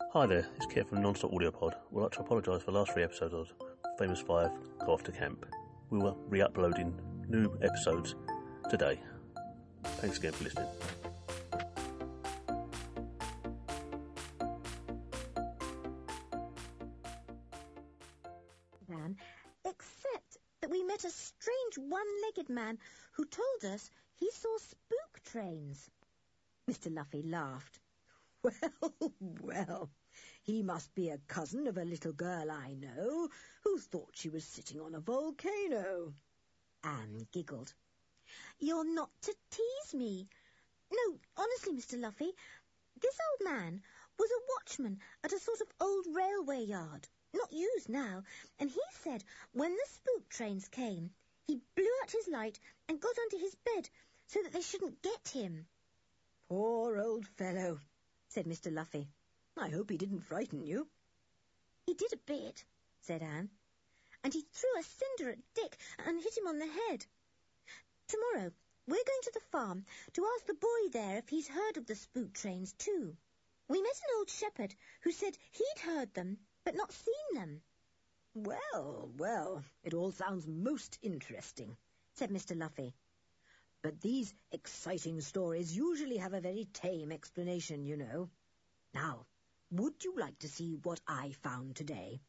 Hi there, it's Kev from Nonstop Audio Pod. We'd like to apologise for the last three episodes of Famous Five Go Off to Camp. We were re uploading new episodes today. Thanks again for listening. man, except that we met a strange one-legged man who told us he saw spook trains. Mr. Luffy laughed. Well, well, he must be a cousin of a little girl I know who thought she was sitting on a volcano. Anne giggled. You're not to tease me. No, honestly, Mr. Luffy, this old man was a watchman at a sort of old railway yard, not used now, and he said when the spook trains came, he blew out his light and got under his bed so that they shouldn't get him. Poor old fellow, said Mr. Luffy. I hope he didn't frighten you. He did a bit, said Anne, and he threw a cinder at Dick and hit him on the head. Tomorrow we're going to the farm to ask the boy there if he's heard of the spook trains too. We met an old shepherd who said he'd heard them, but not seen them. Well, well, it all sounds most interesting, said Mr. Luffy. But these exciting stories usually have a very tame explanation, you know. Now, would you like to see what I found today?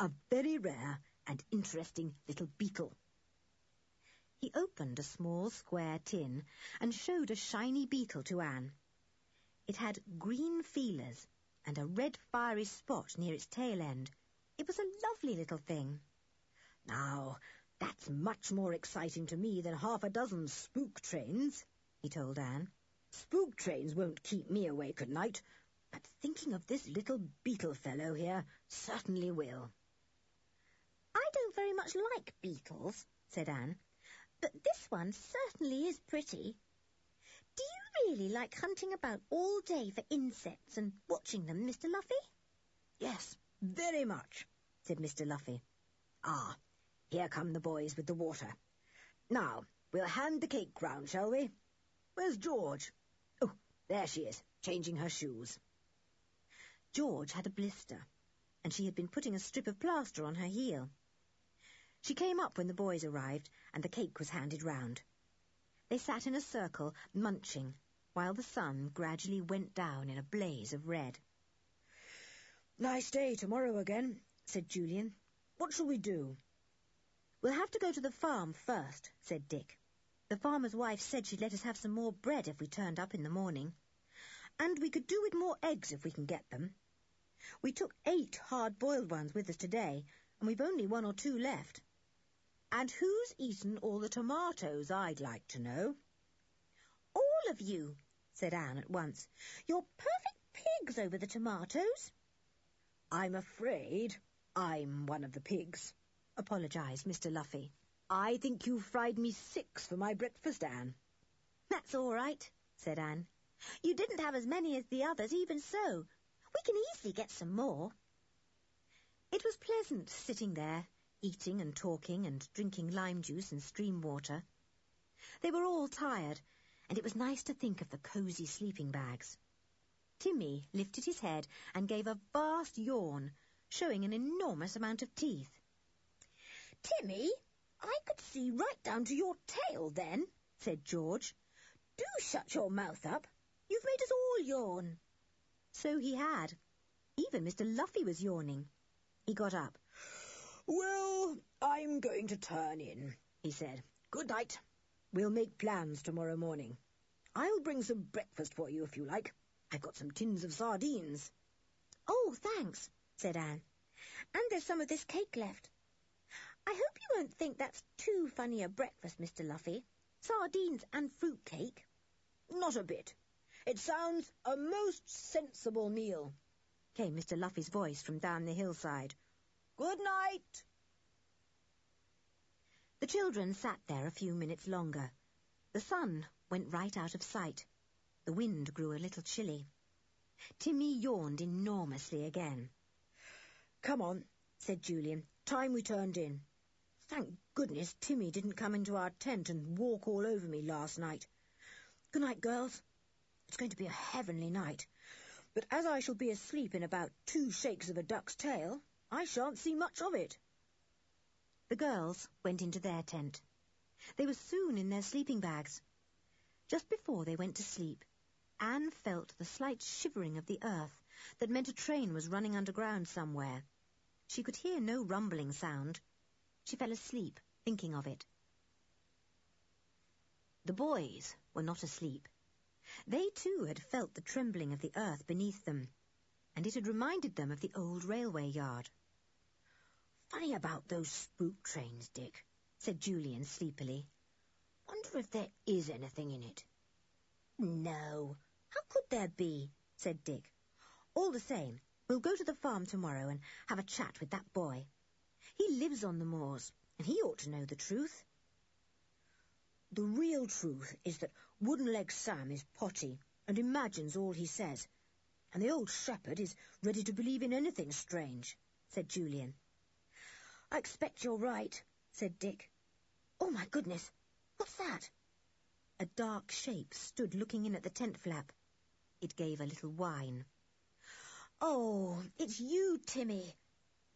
A very rare and interesting little beetle. He opened a small square tin and showed a shiny beetle to Anne. It had green feelers and a red fiery spot near its tail end. It was a lovely little thing. Now, that's much more exciting to me than half a dozen spook trains, he told Anne. Spook trains won't keep me awake at night, but thinking of this little beetle fellow here certainly will. I don't very much like beetles, said Anne, but this one certainly is pretty. Do you really like hunting about all day for insects and watching them, Mr. Luffy? Yes, very much, said Mr. Luffy. Ah, here come the boys with the water. Now, we'll hand the cake round, shall we? Where's George? Oh, there she is, changing her shoes. George had a blister, and she had been putting a strip of plaster on her heel. She came up when the boys arrived, and the cake was handed round. They sat in a circle, munching, while the sun gradually went down in a blaze of red. Nice day tomorrow again, said Julian. What shall we do? We'll have to go to the farm first, said Dick. The farmer's wife said she'd let us have some more bread if we turned up in the morning. And we could do with more eggs if we can get them. We took eight hard-boiled ones with us today, and we've only one or two left. And who's eaten all the tomatoes, I'd like to know? All of you, said Anne at once. You're perfect pigs over the tomatoes. I'm afraid I'm one of the pigs, apologised Mr. Luffy. I think you fried me six for my breakfast, Anne. That's all right, said Anne. You didn't have as many as the others, even so. We can easily get some more. It was pleasant sitting there, eating and talking and drinking lime juice and stream water. They were all tired, and it was nice to think of the cosy sleeping bags. Timmy lifted his head and gave a vast yawn, showing an enormous amount of teeth. Timmy, I could see right down to your tail then, said George. Do shut your mouth up. You've made us all yawn. So he had. Even Mr. Luffy was yawning. He got up. Well, I'm going to turn in, he said. Good night. We'll make plans tomorrow morning. I'll bring some breakfast for you if you like. I've got some tins of sardines. Oh, thanks, said Anne. And there's some of this cake left. I hope you won't think that's too funny a breakfast, Mr. Luffy. Sardines and fruit cake. Not a bit. It sounds a most sensible meal, came Mr. Luffy's voice from down the hillside. Good night. The children sat there a few minutes longer. The sun went right out of sight. The wind grew a little chilly. Timmy yawned enormously again. Come on, said Julian. Time we turned in. Thank goodness Timmy didn't come into our tent and walk all over me last night. Good night, girls. It's going to be a heavenly night. But as I shall be asleep in about two shakes of a duck's tail, I shan't see much of it. The girls went into their tent. They were soon in their sleeping bags. Just before they went to sleep, Anne felt the slight shivering of the earth that meant a train was running underground somewhere. She could hear no rumbling sound. She fell asleep, thinking of it. The boys were not asleep. They too had felt the trembling of the earth beneath them, and it had reminded them of the old railway yard. Funny about those spook trains, Dick, said Julian sleepily. Wonder if there is anything in it. No, how could there be? said Dick. All the same, we'll go to the farm tomorrow and have a chat with that boy. He lives on the moors, and he ought to know the truth. The real truth is that Wooden-Leg Sam is potty and imagines all he says, and the old shepherd is ready to believe in anything strange, said Julian. I expect you're right, said Dick. Oh, my goodness, what's that? A dark shape stood looking in at the tent flap. It gave a little whine. Oh, it's you, Timmy.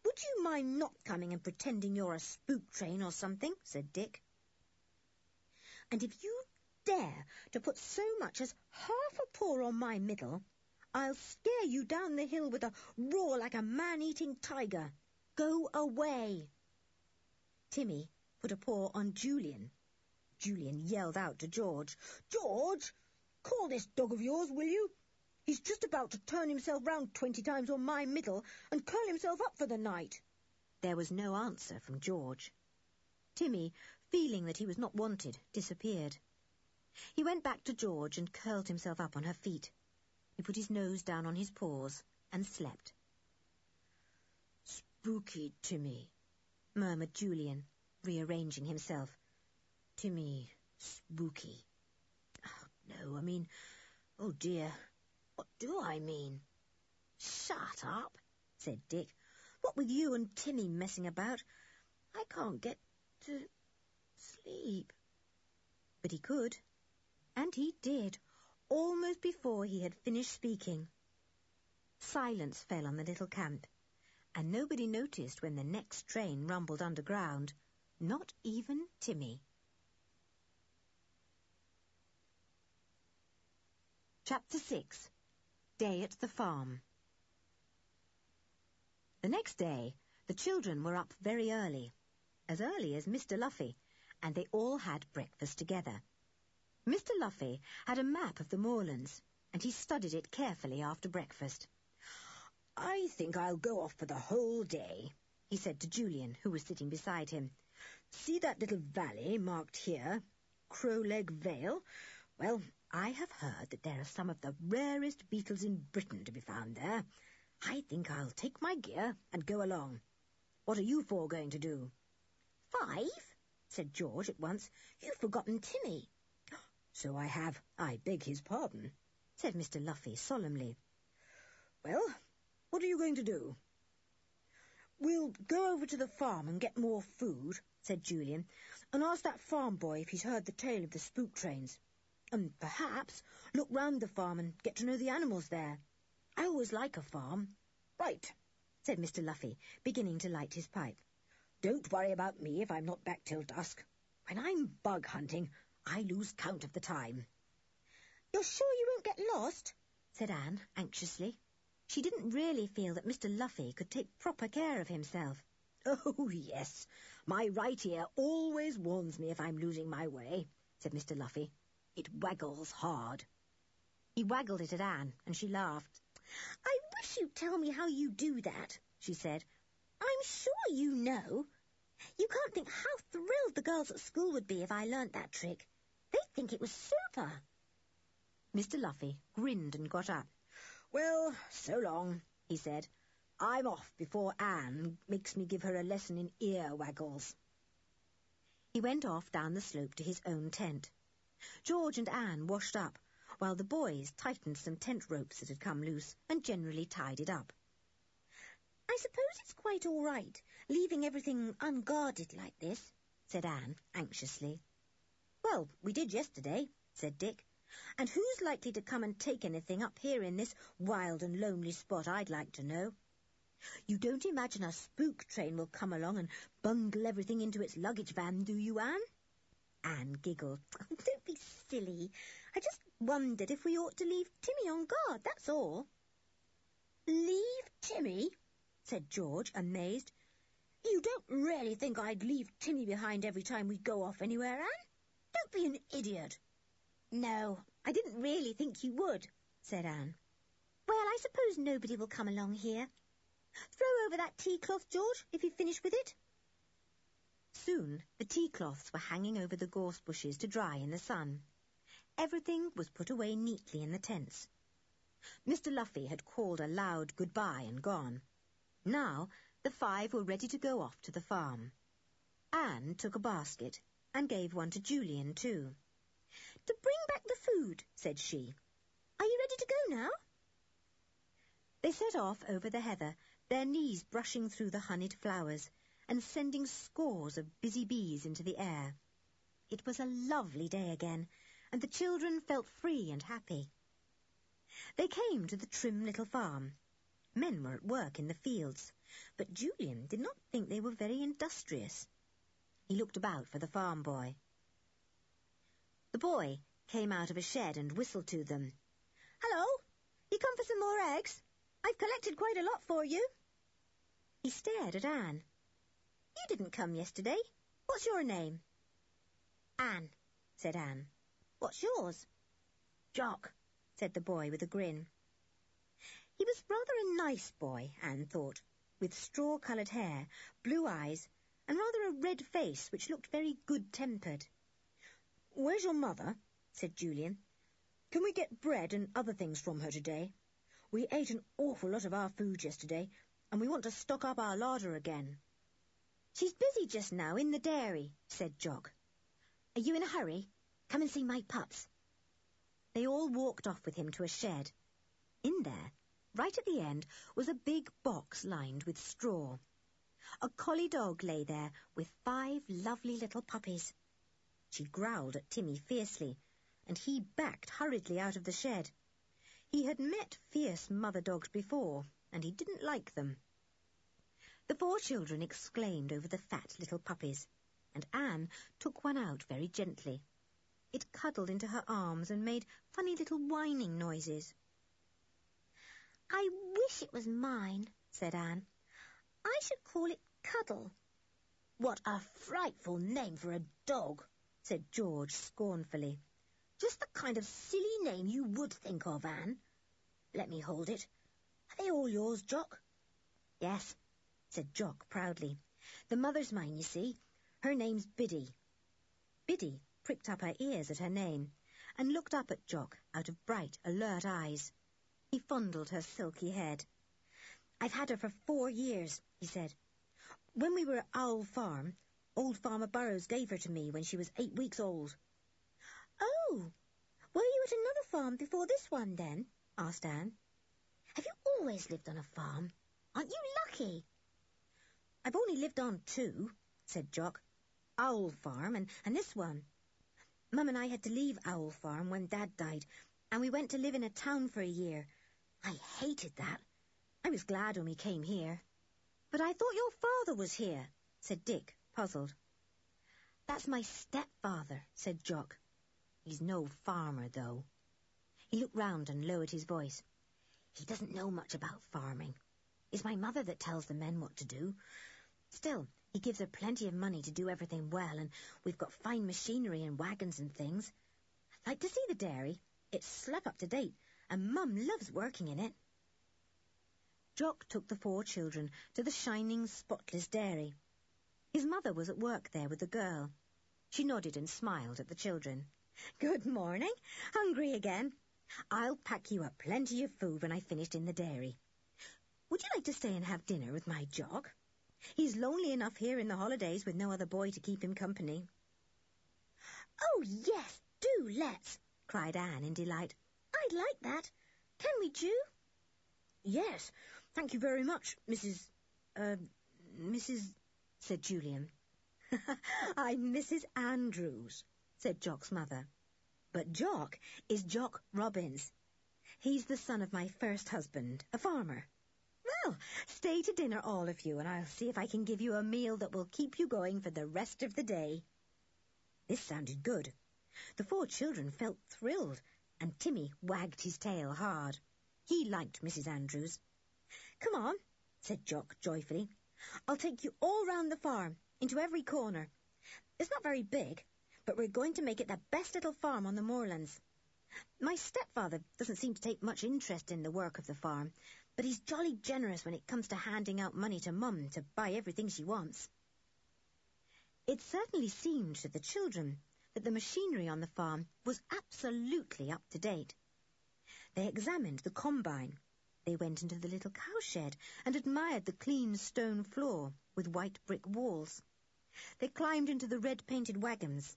Would you mind not coming and pretending you're a spook train or something? said Dick. And if you dare to put so much as half a paw on my middle, I'll scare you down the hill with a roar like a man-eating tiger. Go away. Timmy put a paw on Julian. Julian yelled out to George, George, call this dog of yours, will you? He's just about to turn himself round twenty times on my middle and curl himself up for the night. There was no answer from George. Timmy, feeling that he was not wanted, disappeared. He went back to George and curled himself up on her feet. He put his nose down on his paws and slept. Spooky Timmy, murmured Julian, rearranging himself. Timmy, spooky. Oh, no, I mean, oh dear, what do I mean? Shut up, said Dick. What with you and Timmy messing about, I can't get to sleep. But he could, and he did, almost before he had finished speaking. Silence fell on the little camp, and nobody noticed when the next train rumbled underground, not even Timmy. Chapter 6 Day at the Farm The next day, the children were up very early, as early as Mr. Luffy, and they all had breakfast together. Mr. Luffy had a map of the moorlands, and he studied it carefully after breakfast. I think I'll go off for the whole day, he said to Julian, who was sitting beside him. See that little valley marked here? Crowleg Vale? Well, I have heard that there are some of the rarest beetles in Britain to be found there. I think I'll take my gear and go along. What are you four going to do? Five, said George at once. You've forgotten Timmy. So I have. I beg his pardon, said Mr. Luffy solemnly. Well, what are you going to do? We'll go over to the farm and get more food, said Julian, and ask that farm boy if he's heard the tale of the spook trains. And perhaps look round the farm and get to know the animals there. I always like a farm. Right, said Mr. Luffy, beginning to light his pipe. Don't worry about me if I'm not back till dusk. When I'm bug hunting, I lose count of the time. You're sure you won't get lost? said Anne anxiously. She didn't really feel that Mr. Luffy could take proper care of himself. Oh, yes. My right ear always warns me if I'm losing my way, said Mr. Luffy. It waggles hard. He waggled it at Anne, and she laughed. I wish you'd tell me how you do that, she said. I'm sure you know. You can't think how thrilled the girls at school would be if I learnt that trick. They'd think it was super. Mr. Luffy grinned and got up. Well, so long, he said. I'm off before Anne makes me give her a lesson in ear waggles. He went off down the slope to his own tent. George and Anne washed up, while the boys tightened some tent ropes that had come loose and generally tied it up. I suppose it's quite all right, leaving everything unguarded like this, said Anne anxiously. Well, we did yesterday, said Dick. And who's likely to come and take anything up here in this wild and lonely spot, I'd like to know? You don't imagine a spook train will come along and bundle everything into its luggage van, do you, Anne? Anne giggled. Oh, don't be silly. I just wondered if we ought to leave Timmy on guard, that's all. Leave Timmy? said George, amazed. You don't really think I'd leave Timmy behind every time we go off anywhere, Anne? Don't be an idiot. No, I didn't really think you would, said Anne. Well, I suppose nobody will come along here. Throw over that tea cloth, George, if you've finished with it. Soon the tea cloths were hanging over the gorse bushes to dry in the sun. Everything was put away neatly in the tents. Mr. Luffy had called a loud goodbye and gone. Now the five were ready to go off to the farm. Anne took a basket and gave one to Julian too. To bring back the food, said she. Are you ready to go now? They set off over the heather, their knees brushing through the honeyed flowers and sending scores of busy bees into the air. It was a lovely day again, and the children felt free and happy. They came to the trim little farm. Men were at work in the fields, but Julian did not think they were very industrious. He looked about for the farm boy. The boy came out of a shed and whistled to them. Hello, you come for some more eggs? I've collected quite a lot for you. He stared at Anne. You didn't come yesterday. What's your name? Anne, said Anne. What's yours? Jock, said the boy with a grin. He was rather a nice boy, Anne thought, with straw-coloured hair, blue eyes, and rather a red face which looked very good-tempered. Where's your mother? said Julian. Can we get bread and other things from her today? We ate an awful lot of our food yesterday, and we want to stock up our larder again. She's busy just now in the dairy, said Jock. Are you in a hurry? Come and see my pups. They all walked off with him to a shed. In there, right at the end, was a big box lined with straw. A collie dog lay there with five lovely little puppies. She growled at Timmy fiercely, and he backed hurriedly out of the shed. He had met fierce mother dogs before, and he didn't like them. The four children exclaimed over the fat little puppies, and Anne took one out very gently. It cuddled into her arms and made funny little whining noises. I wish it was mine, said Anne. I should call it Cuddle. What a frightful name for a dog, said George scornfully. Just the kind of silly name you would think of, Anne. Let me hold it. Are they all yours, Jock? Yes, said Jock proudly. The mother's mine, you see. Her name's Biddy. Biddy pricked up her ears at her name and looked up at Jock out of bright, alert eyes. He fondled her silky head. I've had her for four years, he said. When we were at Owl Farm, old Farmer Burrows gave her to me when she was eight weeks old. Oh, were you at another farm before this one, then? asked Anne. Have you always lived on a farm? Aren't you lucky? I've only lived on two, said Jock. Owl Farm and, and this one. Mum and I had to leave Owl Farm when Dad died, and we went to live in a town for a year. I hated that. I was glad when we came here. But I thought your father was here, said Dick, puzzled. That's my stepfather, said Jock. He's no farmer, though. He looked round and lowered his voice. He doesn't know much about farming. It's my mother that tells the men what to do. Still, he gives her plenty of money to do everything well, and we've got fine machinery and wagons and things. I'd like to see the dairy. It's slap up to date, and Mum loves working in it. Jock took the four children to the shining, spotless dairy. His mother was at work there with the girl. She nodded and smiled at the children. Good morning. Hungry again? I'll pack you up plenty of food when I've finished in the dairy. Would you like to stay and have dinner with my Jock? He's lonely enough here in the holidays with no other boy to keep him company. Oh, yes, do let's, cried Anne in delight. I'd like that. Can we, Ju? Yes, thank you very much, Mrs. Uh, Mrs. said Julian. I'm Mrs. Andrews, said Jock's mother. But Jock is Jock Robbins. He's the son of my first husband, a farmer. Well, stay to dinner, all of you, and I'll see if I can give you a meal that will keep you going for the rest of the day. This sounded good. The four children felt thrilled, and Timmy wagged his tail hard. He liked Mrs. Andrews. Come on, said Jock joyfully. I'll take you all round the farm, into every corner. It's not very big, but we're going to make it the best little farm on the moorlands. My stepfather doesn't seem to take much interest in the work of the farm, but he's jolly generous when it comes to handing out money to Mum to buy everything she wants. It certainly seemed to the children that the machinery on the farm was absolutely up to date. They examined the combine. They went into the little cowshed and admired the clean stone floor with white brick walls. They climbed into the red-painted wagons,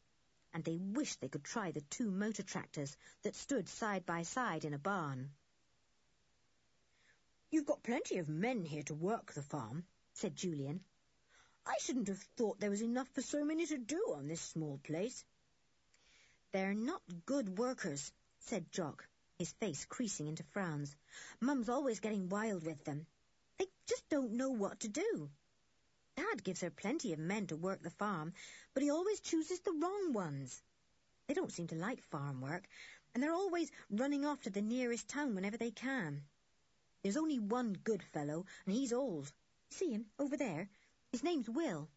and they wished they could try the two motor tractors that stood side by side in a barn. You've got plenty of men here to work the farm, said Julian. I shouldn't have thought there was enough for so many to do on this small place. They're not good workers, said Jock, his face creasing into frowns. Mum's always getting wild with them. They just don't know what to do. Dad gives her plenty of men to work the farm, but he always chooses the wrong ones. They don't seem to like farm work, and they're always running off to the nearest town whenever they can. There's only one good fellow, and he's old. See him, over there? His name's Will.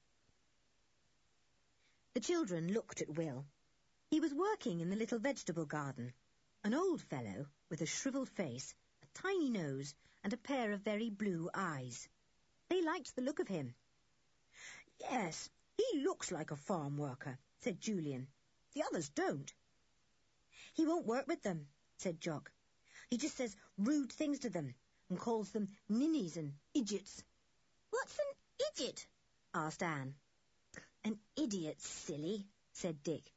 The children looked at Will. He was working in the little vegetable garden. An old fellow with a shriveled face, a tiny nose, and a pair of very blue eyes. They liked the look of him. Yes, he looks like a farm worker, said Julian. The others don't. He won't work with them, said Jock. He just says rude things to them and calls them ninnies and idiots. What's an idiot? asked Anne. An idiot, silly, said Dick.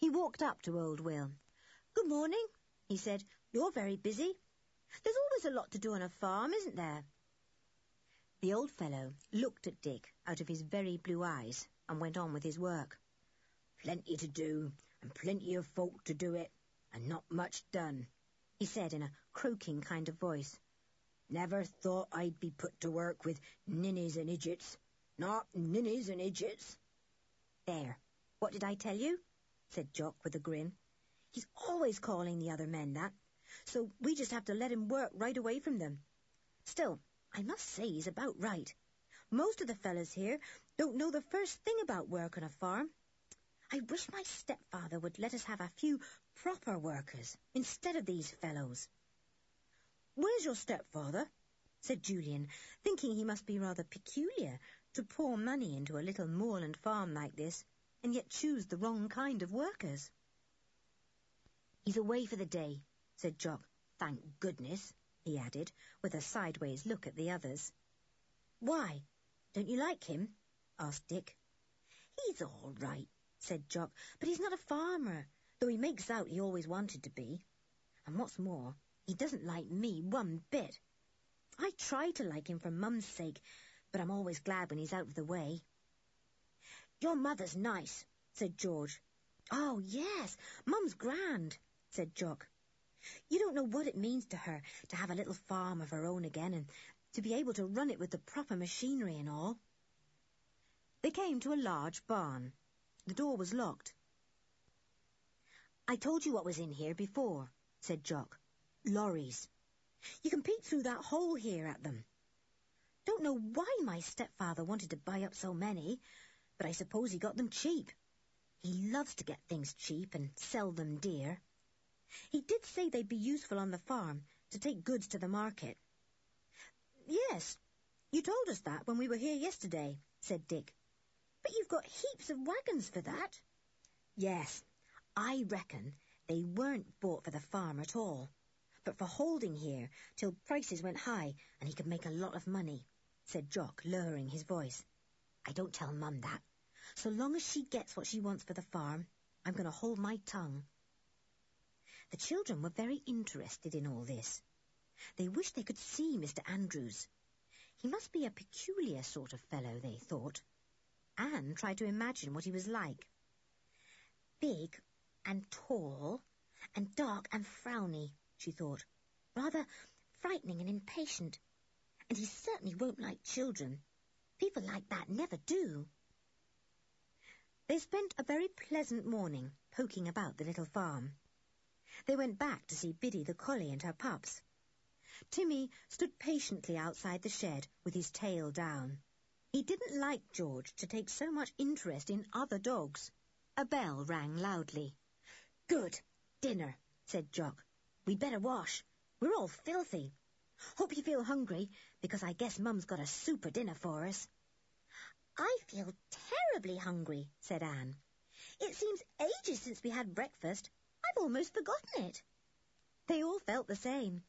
He walked up to old Will. Good morning, he said. You're very busy. There's always a lot to do on a farm, isn't there? The old fellow looked at Dick out of his very blue eyes and went on with his work. Plenty to do, and plenty of folk to do it, and not much done, he said in a croaking kind of voice. Never thought I'd be put to work with ninnies and idiots. Not ninnies and idiots. There, what did I tell you? said Jock with a grin. He's always calling the other men that, so we just have to let him work right away from them. Still, I must say he's about right. Most of the fellows here don't know the first thing about work on a farm. I wish my stepfather would let us have a few proper workers instead of these fellows. Where's your stepfather? said Julian, thinking he must be rather peculiar to pour money into a little moorland farm like this and yet choose the wrong kind of workers. He's away for the day, said Jock. Thank goodness he added, with a sideways look at the others. Why? Don't you like him? asked Dick. He's all right, said Jock, but he's not a farmer, though he makes out he always wanted to be. And what's more, he doesn't like me one bit. I try to like him for Mum's sake, but I'm always glad when he's out of the way. Your mother's nice, said George. Oh, yes, Mum's grand, said Jock. You don't know what it means to her to have a little farm of her own again and to be able to run it with the proper machinery and all. They came to a large barn. The door was locked. I told you what was in here before, said Jock. Lorries. You can peek through that hole here at them. Don't know why my stepfather wanted to buy up so many, but I suppose he got them cheap. He loves to get things cheap and sell them dear. He did say they'd be useful on the farm to take goods to the market. Yes, you told us that when we were here yesterday, said Dick. But you've got heaps of wagons for that. Yes, I reckon they weren't bought for the farm at all, but for holding here till prices went high and he could make a lot of money, said Jock, lowering his voice. I don't tell Mum that. So long as she gets what she wants for the farm, I'm going to hold my tongue. The children were very interested in all this. They wished they could see Mr. Andrews. He must be a peculiar sort of fellow, they thought. Anne tried to imagine what he was like. Big, and tall and dark and frowny, she thought. Rather frightening and impatient. And he certainly won't like children. People like that never do. They spent a very pleasant morning poking about the little farm. They went back to see Biddy the collie and her pups. Timmy stood patiently outside the shed with his tail down. He didn't like George to take so much interest in other dogs. A bell rang loudly. Good. Dinner, said Jock. We'd better wash. We're all filthy. Hope you feel hungry, because I guess Mum's got a super dinner for us. I feel terribly hungry, said Anne. It seems ages since we had breakfast. I've almost forgotten it. They all felt the same.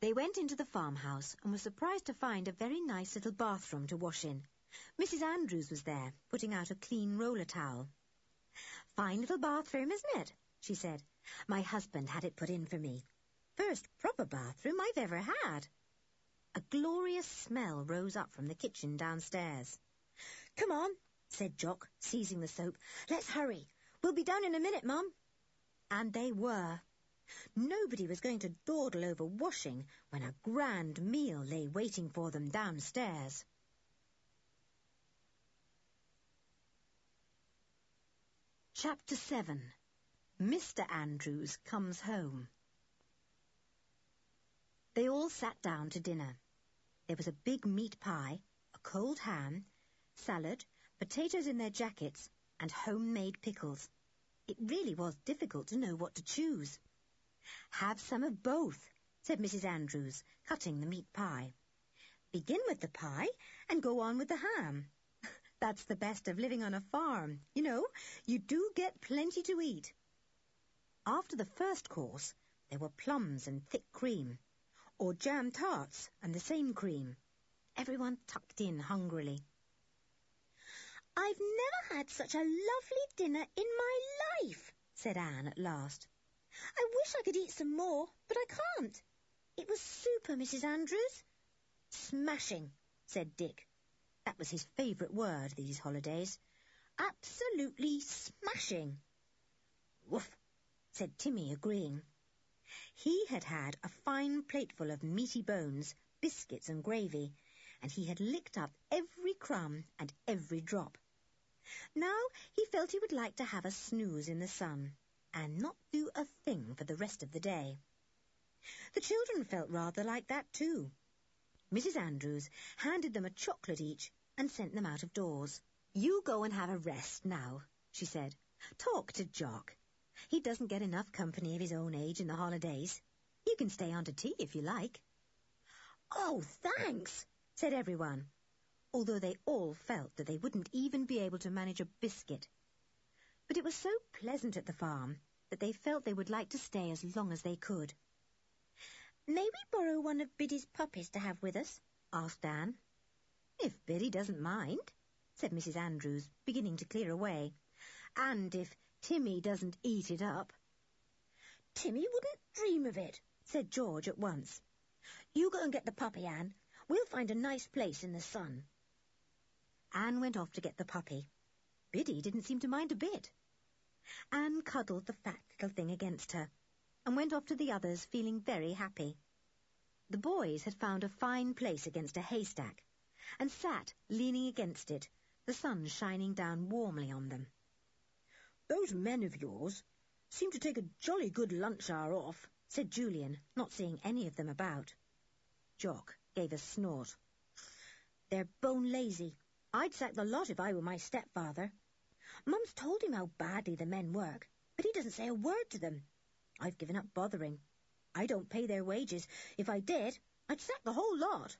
They went into the farmhouse and were surprised to find a very nice little bathroom to wash in. Mrs. Andrews was there, putting out a clean roller towel. Fine little bathroom, isn't it? she said. My husband had it put in for me. First proper bathroom I've ever had. A glorious smell rose up from the kitchen downstairs. Come on, said Jock, seizing the soap. Let's hurry. We'll be down in a minute, Mum. And they were. Nobody was going to dawdle over washing when a grand meal lay waiting for them downstairs. Chapter 7 Mr. Andrews Comes Home They all sat down to dinner. There was a big meat pie, a cold ham, salad, potatoes in their jackets, and homemade pickles. It really was difficult to know what to choose. Have some of both, said Mrs. Andrews, cutting the meat pie. Begin with the pie and go on with the ham. That's the best of living on a farm. You know, you do get plenty to eat. After the first course, there were plums and thick cream, or jam tarts and the same cream. Everyone tucked in hungrily. I've never had such a lovely dinner in my life, said Anne at last. I wish I could eat some more, but I can't. It was super, Mrs. Andrews. Smashing, said Dick. That was his favourite word these holidays. Absolutely smashing. Woof, said Timmy, agreeing. He had had a fine plateful of meaty bones, biscuits and gravy, and he had licked up every crumb and every drop. Now he felt he would like to have a snooze in the sun, and not do a thing for the rest of the day. The children felt rather like that too. Mrs. Andrews handed them a chocolate each and sent them out of doors. You go and have a rest now, she said. Talk to Jock. He doesn't get enough company of his own age in the holidays. You can stay on to tea if you like. Oh, thanks, said everyone, although they all felt that they wouldn't even be able to manage a biscuit. But it was so pleasant at the farm that they felt they would like to stay as long as they could. May we borrow one of Biddy's puppies to have with us? asked Anne. If Biddy doesn't mind, said Mrs. Andrews, beginning to clear away. And if Timmy doesn't eat it up. Timmy wouldn't dream of it, said George at once. You go and get the puppy, Anne. We'll find a nice place in the sun. Anne went off to get the puppy. Biddy didn't seem to mind a bit. Anne cuddled the fat little thing against her and went off to the others feeling very happy. The boys had found a fine place against a haystack and sat leaning against it, the sun shining down warmly on them. Those men of yours seem to take a jolly good lunch hour off, said Julian, not seeing any of them about. Jock gave a snort. They're bone lazy. I'd sack the lot if I were my stepfather. Mum's told him how badly the men work, but he doesn't say a word to them. I've given up bothering. I don't pay their wages. If I did, I'd sack the whole lot.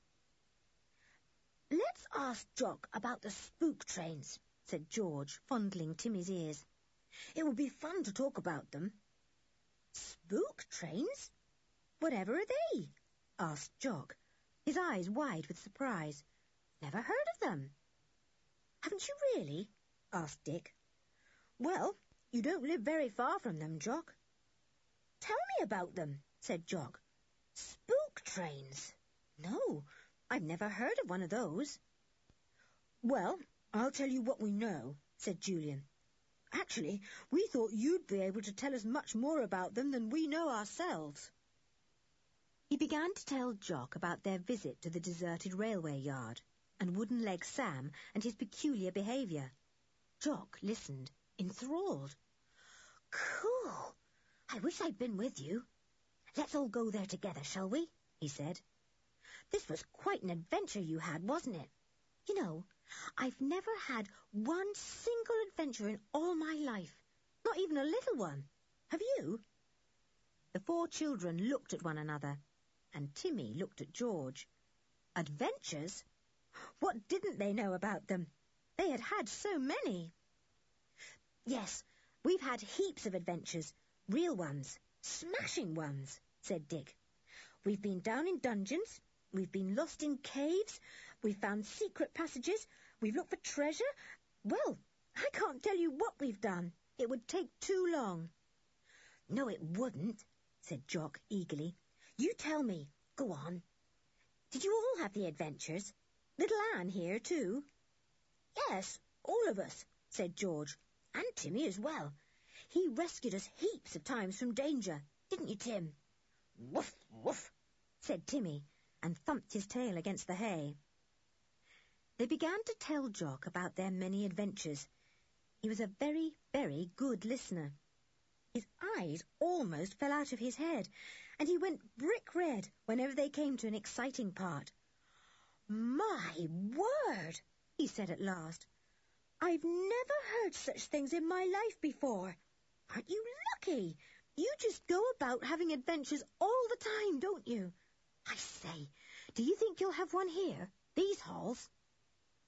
Let's ask Jock about the spook trains, said George, fondling Timmy's ears. It would be fun to talk about them. Spook trains? Whatever are they? asked Jock, his eyes wide with surprise. Never heard of them. Haven't you really? asked Dick. Well, you don't live very far from them, Jock. Tell me about them, said Jock. Spook trains? No, I've never heard of one of those. Well, I'll tell you what we know, said Julian. Actually, we thought you'd be able to tell us much more about them than we know ourselves. He began to tell Jock about their visit to the deserted railway yard and Wooden Leg Sam and his peculiar behaviour. Jock listened, enthralled. Cool. I wish I'd been with you. Let's all go there together, shall we? he said. This was quite an adventure you had, wasn't it? You know, I've never had one single adventure in all my life. Not even a little one. Have you? The four children looked at one another, and Timmy looked at George. Adventures? What didn't they know about them? They had had so many. Yes, we've had heaps of adventures. Real ones. Smashing ones, said Dick. We've been down in dungeons. We've been lost in caves. We've found secret passages. We've looked for treasure. Well, I can't tell you what we've done. It would take too long. No, it wouldn't, said Jock eagerly. You tell me. Go on. Did you all have the adventures? Little Anne here, too? Yes, all of us, said George. And Timmy as well. He rescued us heaps of times from danger, didn't you, Tim? Woof, woof, said Timmy, and thumped his tail against the hay. They began to tell Jock about their many adventures. He was a very, very good listener. His eyes almost fell out of his head, and he went brick red whenever they came to an exciting part. My word, he said at last. I've never heard such things in my life before. Aren't you lucky? You just go about having adventures all the time, don't you? I say, do you think you'll have one here? These halls?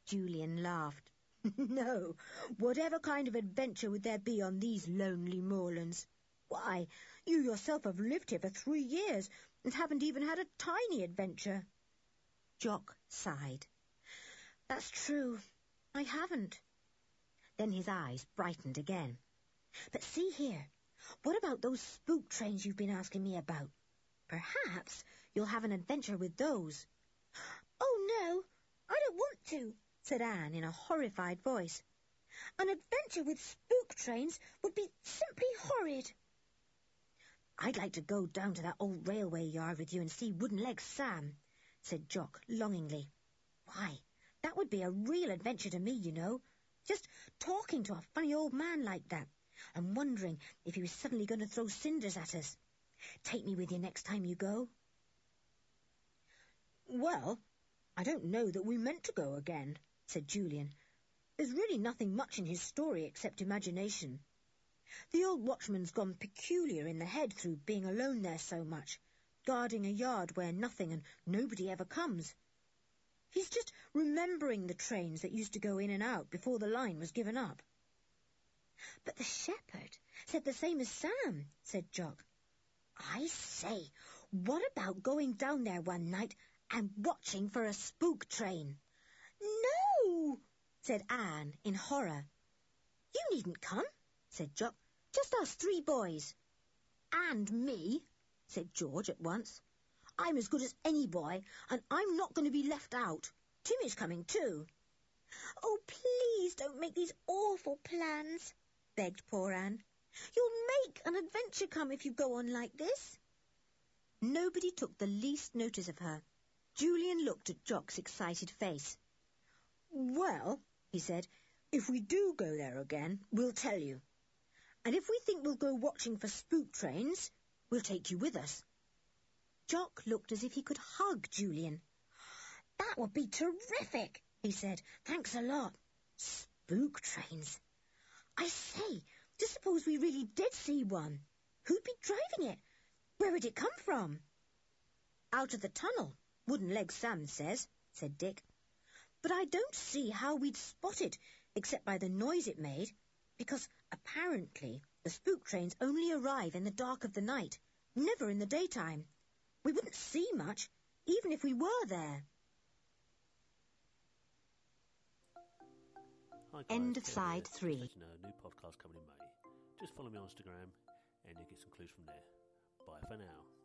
Julian laughed. no, whatever kind of adventure would there be on these lonely moorlands? Why, you yourself have lived here for three years and haven't even had a tiny adventure. Jock sighed. That's true. I haven't. Then his eyes brightened again. But see here, what about those spook trains you've been asking me about? Perhaps you'll have an adventure with those. Oh, no, I don't want to, said Anne in a horrified voice. An adventure with spook trains would be simply horrid. I'd like to go down to that old railway yard with you and see Wooden Legs Sam, said Jock longingly. Why, that would be a real adventure to me, you know. Just talking to a funny old man like that, and wondering if he was suddenly going to throw cinders at us. Take me with you next time you go. Well, I don't know that we meant to go again, said Julian. There's really nothing much in his story except imagination. The old watchman's gone peculiar in the head through being alone there so much, guarding a yard where nothing and nobody ever comes. He's just remembering the trains that used to go in and out before the line was given up. But the shepherd said the same as Sam, said Jock. I say, what about going down there one night and watching for a spook train? No, said Anne in horror. You needn't come, said Jock. Just us three boys. And me, said George at once. I'm as good as any boy, and I'm not going to be left out. Timmy's coming too. Oh, please don't make these awful plans, begged poor Anne. You'll make an adventure come if you go on like this. Nobody took the least notice of her. Julian looked at Jock's excited face. Well, he said, if we do go there again, we'll tell you. And if we think we'll go watching for spook trains, we'll take you with us. Jock looked as if he could hug Julian. That would be terrific, he said. Thanks a lot. Spook trains. I say, just suppose we really did see one. Who'd be driving it? Where would it come from? Out of the tunnel, Wooden Leg Sam says, said Dick. But I don't see how we'd spot it, except by the noise it made, because apparently the spook trains only arrive in the dark of the night, never in the daytime. We wouldn't see much, even if we were there. Hi guys, End of side here. three. Let you know, new podcast coming in May. Just follow me on Instagram and you'll get some clues from there. Bye for now.